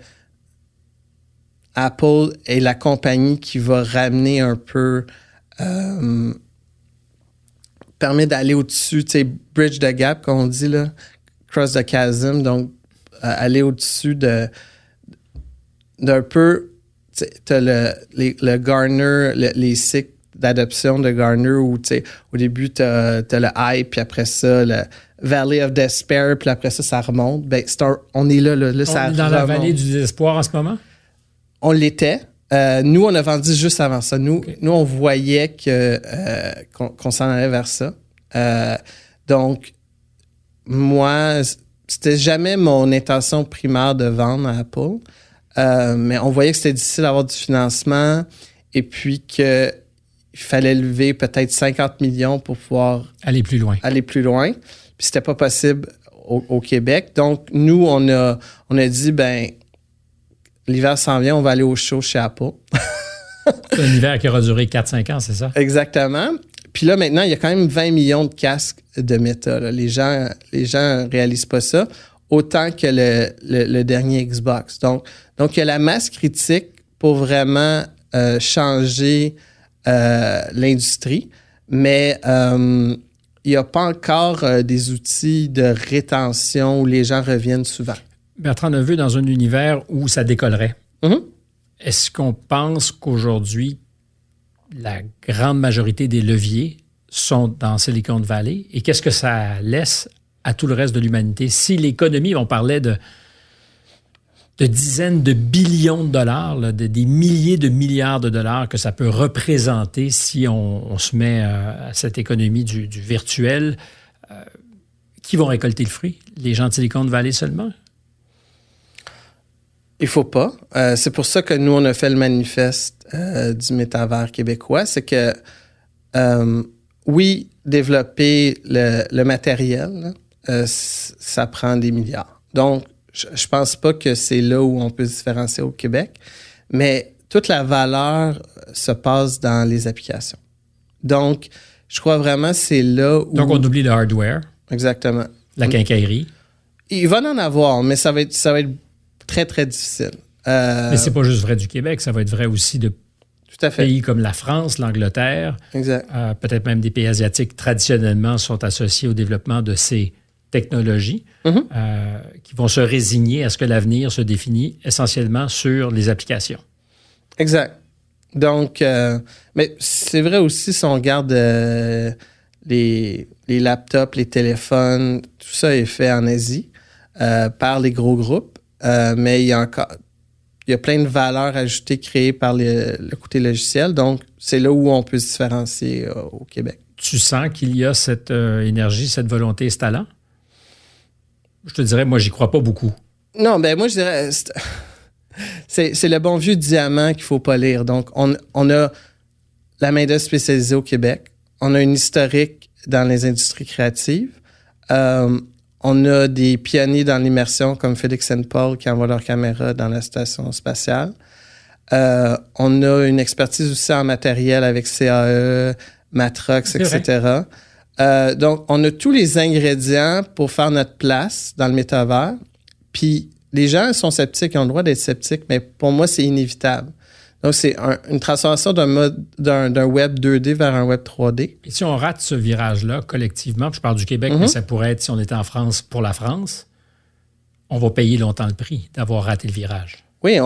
Apple est la compagnie qui va ramener un peu, euh, permet d'aller au-dessus, tu sais, bridge the gap, comme on dit, là, cross the chasm, donc euh, aller au-dessus de d'un peu, tu as le, le Garner, les cycles d'adoption de Garner où, tu sais, au début, tu as, le hype, puis après ça, le Valley of Despair, puis après ça, ça remonte. Ben, on est là, là, là on est dans la vallée du désespoir en ce moment? On l'était. Euh, nous, on a vendu juste avant ça. Nous, nous on voyait que euh, qu'on s'en allait vers ça. Euh, donc, moi, c'était jamais mon intention primaire de vendre à Apple, mais on voyait que c'était difficile d'avoir du financement et puis qu'il fallait lever peut-être 50 millions pour pouvoir aller plus loin. Aller plus loin. Puis c'était pas possible au, au, Québec. Donc, nous, on a, on a dit, ben, l'hiver s'en vient, on va aller au show chez Apple. c'est un hiver qui aura duré 4-5 ans, c'est ça? Exactement. puis là, maintenant, il y a quand même 20 millions de casques de méta. Les gens les gens réalisent pas ça autant que le, le, dernier Xbox. Donc, donc, il y a la masse critique pour vraiment euh, changer euh, l'industrie, mais euh, il n'y a pas encore des outils de rétention où les gens reviennent souvent. Bertrand Neveu, dans un univers où ça décollerait, mm-hmm. est-ce qu'on pense qu'aujourd'hui, la grande majorité des leviers sont dans Silicon Valley? Et qu'est-ce que ça laisse à tout le reste de l'humanité? Si l'économie, on parlait de, de dizaines de billions de dollars, de, des milliers de milliards de dollars que ça peut représenter si on, se met euh, à cette économie du, virtuel, euh, qui vont récolter le fruit? Les gens de Silicon Valley seulement? Il faut pas. Euh, c'est pour ça que nous, on a fait le manifeste euh, du métavers québécois. C'est que, euh, oui, développer le, matériel, ça prend des milliards. Donc, je, je pense pas que c'est là où on peut se différencier au Québec, mais toute la valeur se passe dans les applications. Donc, je crois vraiment c'est là où... Donc, on oublie le hardware. Exactement. La quincaillerie. Il va en avoir, mais ça va être, ça va être très, très difficile. Euh, Mais c'est pas juste vrai du Québec, ça va être vrai aussi de tout à fait. pays comme la France, l'Angleterre, euh, peut-être même des pays asiatiques traditionnellement sont associés au développement de ces technologies mm-hmm. euh, qui vont se résigner à ce que l'avenir se définit essentiellement sur les applications. Exact. Donc, mais c'est vrai aussi si on regarde les, les laptops, les téléphones, tout ça est fait en Asie par les gros groupes. Euh, mais il y a encore il y a plein de valeurs ajoutées créées par le côté logiciel. Donc, c'est là où on peut se différencier euh, au Québec. Tu sens qu'il y a cette euh, énergie, cette volonté, ce talent? Je te dirais, moi, j'y crois pas beaucoup. Non, ben moi, je dirais, c'est le bon vieux diamant qu'il faut pas lire. Donc, on, on a la main-d'œuvre spécialisée au Québec. On a une historique dans les industries créatives. Euh, on a des pionniers dans l'immersion comme Félix and Paul qui envoient leur caméra dans la station spatiale. Euh, on a une expertise aussi en matériel avec CAE, Matrox, etc. Euh, donc, on a tous les ingrédients pour faire notre place dans le métavers. Puis, les gens sont sceptiques, ils ont le droit d'être sceptiques, mais pour moi, c'est inévitable. Donc, c'est une transformation d'un mode d'un web 2D vers un web 3D. Et si on rate ce virage-là collectivement, je parle du Québec, mais mhm. ça pourrait être si on était en France pour la France, on va payer longtemps le prix d'avoir raté le virage. Oui,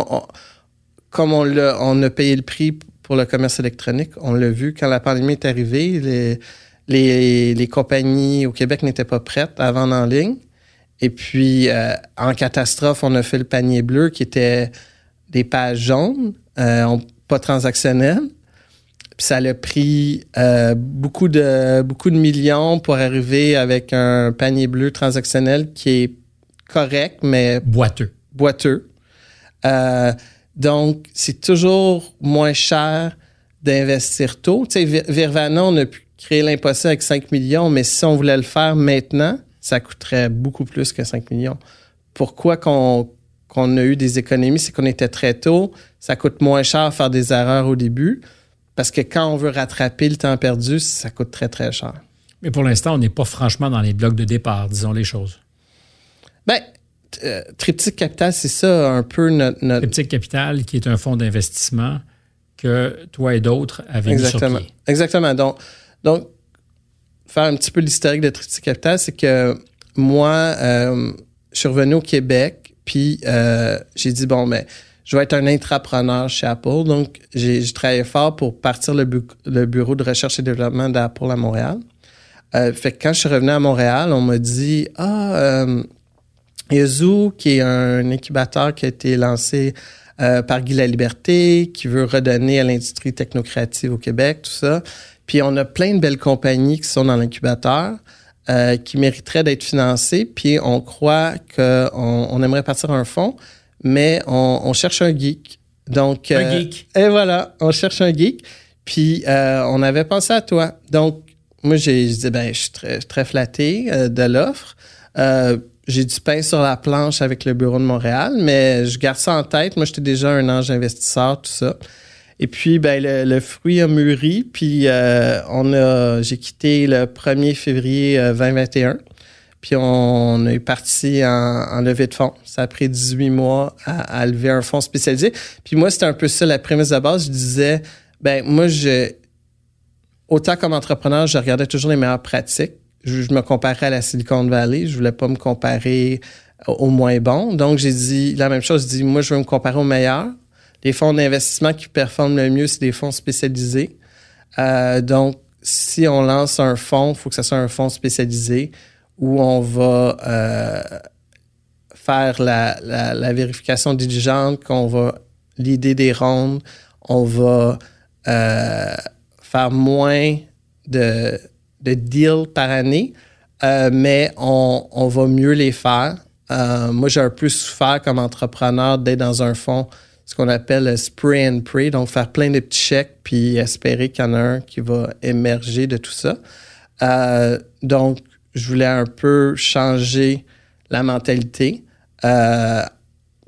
comme on a, on a payé le prix pour le commerce électronique, on l'a vu quand la pandémie est arrivée, les, les, les compagnies au Québec n'étaient pas prêtes à vendre en ligne. Et puis, euh, en catastrophe, on a fait le panier bleu qui était des pages jaunes. Euh, pas transactionnel. Puis ça a pris euh, beaucoup de beaucoup de millions pour arriver avec un panier bleu transactionnel qui est correct, mais boiteux. Boiteux. Euh, donc, c'est toujours moins cher d'investir tôt. Tu sais, Virvana, on a pu créer l'impossible avec 5 millions, mais si on voulait le faire maintenant, ça coûterait beaucoup plus que 5 millions. Pourquoi qu'on qu'on a eu des économies, c'est qu'on était très tôt. Ça coûte moins cher de faire des erreurs au début parce que quand on veut rattraper le temps perdu, ça coûte très, très cher. Mais pour l'instant, on n'est pas franchement dans les blocs de départ, disons les choses. Bien, euh, Triptyque Capital, c'est ça un peu notre, Triptyque Capital, qui est un fonds d'investissement que toi et d'autres avaient Exactement. mis sur pied. Exactement. Donc, donc, faire un petit peu l'historique de Triptyque Capital, c'est que moi, euh, je suis revenu au Québec puis euh, j'ai dit, bon, mais je vais être un intrapreneur chez Apple. Donc, j'ai travaillé fort pour partir le, bureau de recherche et développement d'Apple à Montréal. Euh, fait que quand je suis revenu à Montréal, on m'a dit, ah, euh, qui est un incubateur qui a été lancé euh, par Guy La Liberté, qui veut redonner à l'industrie technocrative au Québec, tout ça. Puis on a plein de belles compagnies qui sont dans l'incubateur. Euh, qui mériterait d'être financé. Puis on croit qu'on on aimerait partir un fonds, mais on, cherche un geek. Donc, un euh, geek. Et voilà, on cherche un geek. Puis euh, on avait pensé à toi. Donc, moi, j'ai dit, ben, je suis très, très flatté de l'offre. j'ai du pain sur la planche avec le bureau de Montréal, mais je garde ça en tête. Moi, j'étais déjà un ange investisseur, tout ça. Et puis, ben, le, fruit a mûri. Puis, euh, on a, j'ai quitté le 1er février 2021. Puis on est parti en, levée de fonds. Ça a pris 18 mois à, lever un fonds spécialisé. Puis moi, c'était un peu ça la prémisse de base. Je disais, ben moi, je, autant comme entrepreneur, je regardais toujours les meilleures pratiques. Je, me comparais à la Silicon Valley. Je voulais pas me comparer au moins bon. Donc, j'ai dit la même chose. Je dis, moi, je veux me comparer aux meilleurs. Les fonds d'investissement qui performent le mieux, c'est des fonds spécialisés. Euh, donc, si on lance un fonds, il faut que ce soit un fonds spécialisé où on va euh, faire la, vérification diligente, qu'on va l'idée des rondes, on va euh, faire moins de, de deals par année, euh, mais on, on, va mieux les faire. moi, j'ai un peu souffert comme entrepreneur d'être dans un fonds, ce qu'on appelle le spray and pray, donc faire plein de petits chèques puis espérer qu'il y en a un qui va émerger de tout ça. donc, je voulais un peu changer la mentalité. Euh,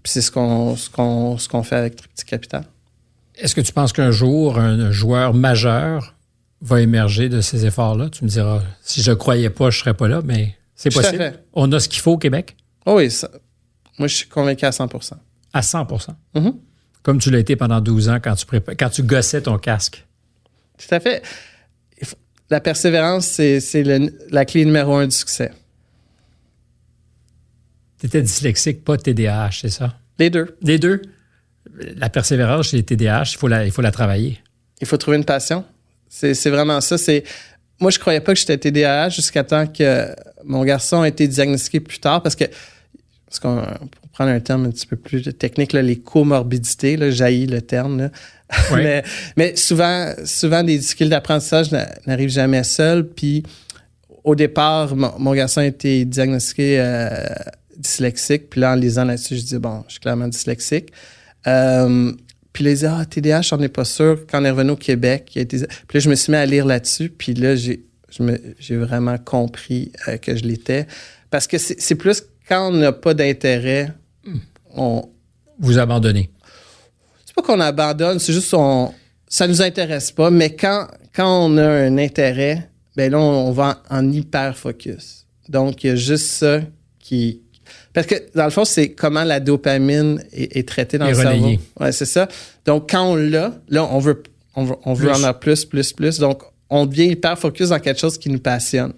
c'est ce qu'on ce qu'on ce qu'on fait avec Triptyque Capital. Est-ce que tu penses qu'un jour un joueur majeur va émerger de ces efforts-là? Tu me diras si je ne croyais pas, je serais pas là, mais c'est possible. On a ce qu'il faut au Québec. Oh oui, moi je suis convaincu à 100% À 100 mm-hmm. Comme tu l'as été pendant 12 ans quand tu quand tu gossais ton casque. Tout à fait la persévérance, c'est la clé numéro un du succès. Tu étais dyslexique, pas TDAH, c'est ça? Les deux. Les deux? La persévérance chez les TDAH, il faut la, il faut la travailler. Il faut trouver une passion. C'est vraiment ça. C'est Moi, je croyais pas que j'étais TDAH jusqu'à temps que mon garçon ait été diagnostiqué plus tard parce que, parce qu'on, pour prendre un terme un petit peu plus technique, les comorbidités, là, jaillit le terme. Mais, souvent, souvent, des difficultés d'apprentissage n'arrivent jamais seuls. Puis, au départ, mon, garçon a été diagnostiqué euh, dyslexique. Puis là, en lisant là-dessus, je dis, bon, je suis clairement dyslexique. Euh, puis les ah, TDAH, j'en ai pas sûr. Quand on est revenu au Québec, il a été... puis là, je me suis mis à lire là-dessus. Puis là, j'ai, j'ai vraiment compris euh, que je l'étais. Parce que c'est, plus quand on n'a pas d'intérêt, hmm. on... Vous abandonnez c'est pas qu'on abandonne, c'est juste qu'on ça nous intéresse pas, mais quand, quand on a un intérêt, ben là, on, va en, hyper focus. Donc, il y a juste ça qui. Parce que, dans le fond, c'est comment la dopamine est, traitée dans le cerveau. Ouais, c'est ça. Donc, quand on l'a, là, on veut, on veut, on veut en avoir plus, plus, plus. Donc, on devient hyper focus dans quelque chose qui nous passionne.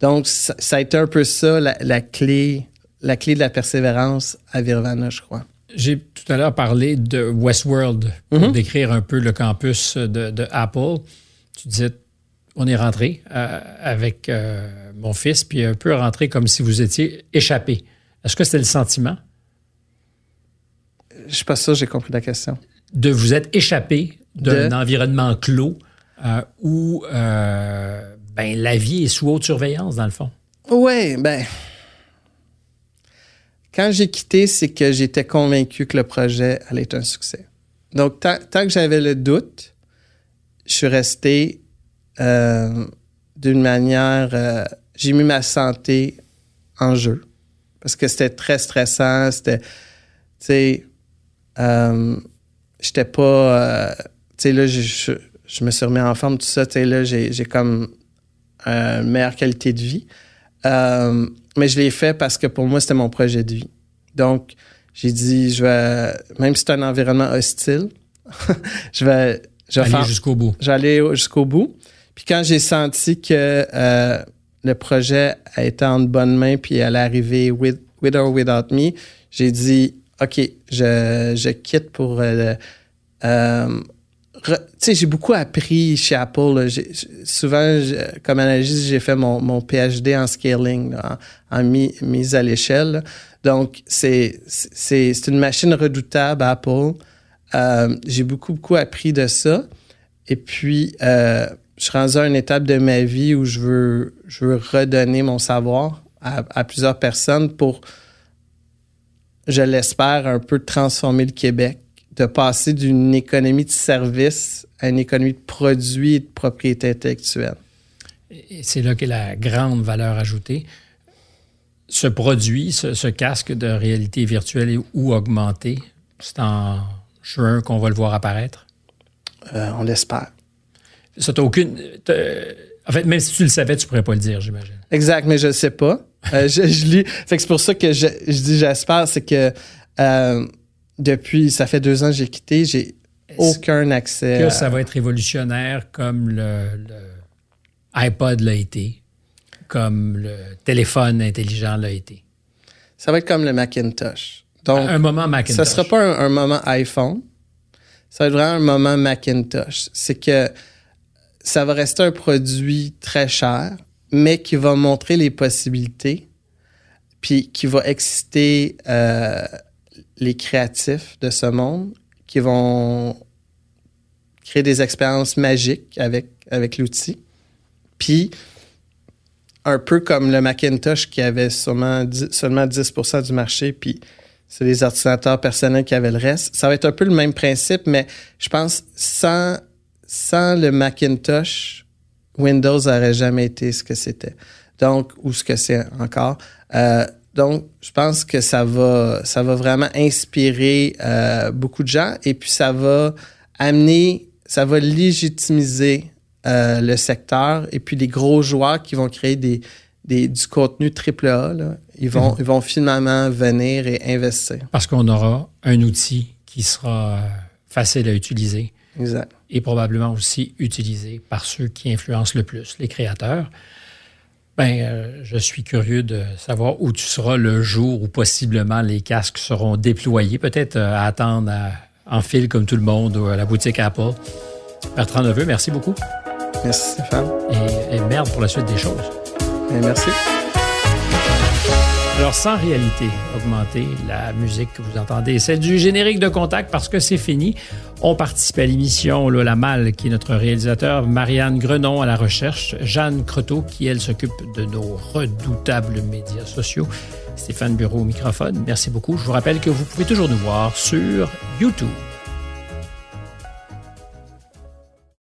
Donc, ça, a été un peu ça, la, la, clé, la clé de la persévérance à Virvana, je crois. J'ai tout à l'heure parlé de Westworld pour mhm. décrire un peu le campus de, Apple. Tu disais, on est rentré euh, avec euh, mon fils, puis un peu rentré comme si vous étiez échappé. Est-ce que c'était le sentiment? Je suis pas sûr, j'ai compris la question. De vous être échappé d'un environnement clos euh, où ben, la vie est sous haute surveillance, dans le fond. Oui, ben quand j'ai quitté, c'est que j'étais convaincu que le projet allait être un succès. Donc, tant, que j'avais le doute, je suis resté euh, d'une manière. Euh, j'ai mis ma santé en jeu parce que c'était très stressant. C'était. Tu sais, euh, j'étais pas. tu sais, là, je, je, me suis remis en forme, tout ça. Tu sais, là, j'ai comme une meilleure qualité de vie. Mais je l'ai fait parce que pour moi, c'était mon projet de vie. Donc, j'ai dit, je vais, même si c'est un environnement hostile, je vais, je vais aller jusqu'au bout. J'allais jusqu'au bout. Puis quand j'ai senti que euh, le projet été en bonne main puis allait arriver with, with or without me, j'ai dit, OK, je, je quitte pour euh, euh, j'ai beaucoup appris chez Apple. souvent, comme analyste, j'ai fait mon, mon, PhD en scaling, en, mise à l'échelle. Donc, c'est une machine redoutable, Apple. Euh, j'ai beaucoup, beaucoup appris de ça. Et puis, euh, je suis rendu à une étape de ma vie où je veux, je veux redonner mon savoir à, à plusieurs personnes pour, je l'espère, un peu transformer le Québec de passer d'une économie de services à une économie de produits et de propriété intellectuelle. Et c'est là qu'est la grande valeur ajoutée. Ce produit, ce, casque de réalité virtuelle ou augmentée, c'est en juin qu'on va le voir apparaître? Euh, on l'espère. Ça, t'as aucune. En fait, même si tu le savais, tu pourrais pas le dire, j'imagine. Exact, mais je ne sais pas. Euh, je, lis. Fait que c'est pour ça que je, dis j'espère, c'est que euh, depuis, ça fait deux ans que j'ai quitté, j'ai aucun accès. Que ça va être révolutionnaire comme le, iPod l'a été, comme le téléphone intelligent l'a été? Ça va être comme le Macintosh. Donc, un moment Macintosh. Ça sera pas un, moment iPhone. Ça va être vraiment un moment Macintosh. C'est que ça va rester un produit très cher, mais qui va montrer les possibilités, puis qui va exciter euh, les créatifs de ce monde, qui vont créer des expériences magiques avec, avec l'outil. Puis, un peu comme le Macintosh qui avait seulement 10, seulement 10 du marché, puis c'est les ordinateurs personnels qui avaient le reste. Ça va être un peu le même principe, mais je pense sans, sans le Macintosh, Windows n'aurait jamais été ce que c'était. Donc, ou ce que c'est encore. Euh, donc, je pense que ça va, ça va vraiment inspirer euh, beaucoup de gens et puis ça va amener, ça va légitimiser euh, le secteur et puis les gros joueurs qui vont créer des, des du contenu AAA, là, ils, vont, mhm. ils vont finalement venir et investir. Parce qu'on aura un outil qui sera facile à utiliser. Exact et probablement aussi utilisé par ceux qui influencent le plus, les créateurs. Ben, euh, je suis curieux de savoir où tu seras le jour où possiblement les casques seront déployés, peut-être euh, à attendre en fil comme tout le monde ou à la boutique Apple. Bertrand Neveu, merci beaucoup. Merci Stéphane. Et, et merde pour la suite des choses. Et merci. Alors, sans réalité augmenter, la musique que vous entendez, celle du générique de contact parce que c'est fini. On participe à l'émission Lola Mal, qui est notre réalisateur, Marianne Grenon à la recherche, Jeanne Croteau, qui, elle, s'occupe de nos redoutables médias sociaux, Stéphane Bureau au microphone. Merci beaucoup. Je vous rappelle que vous pouvez toujours nous voir sur YouTube.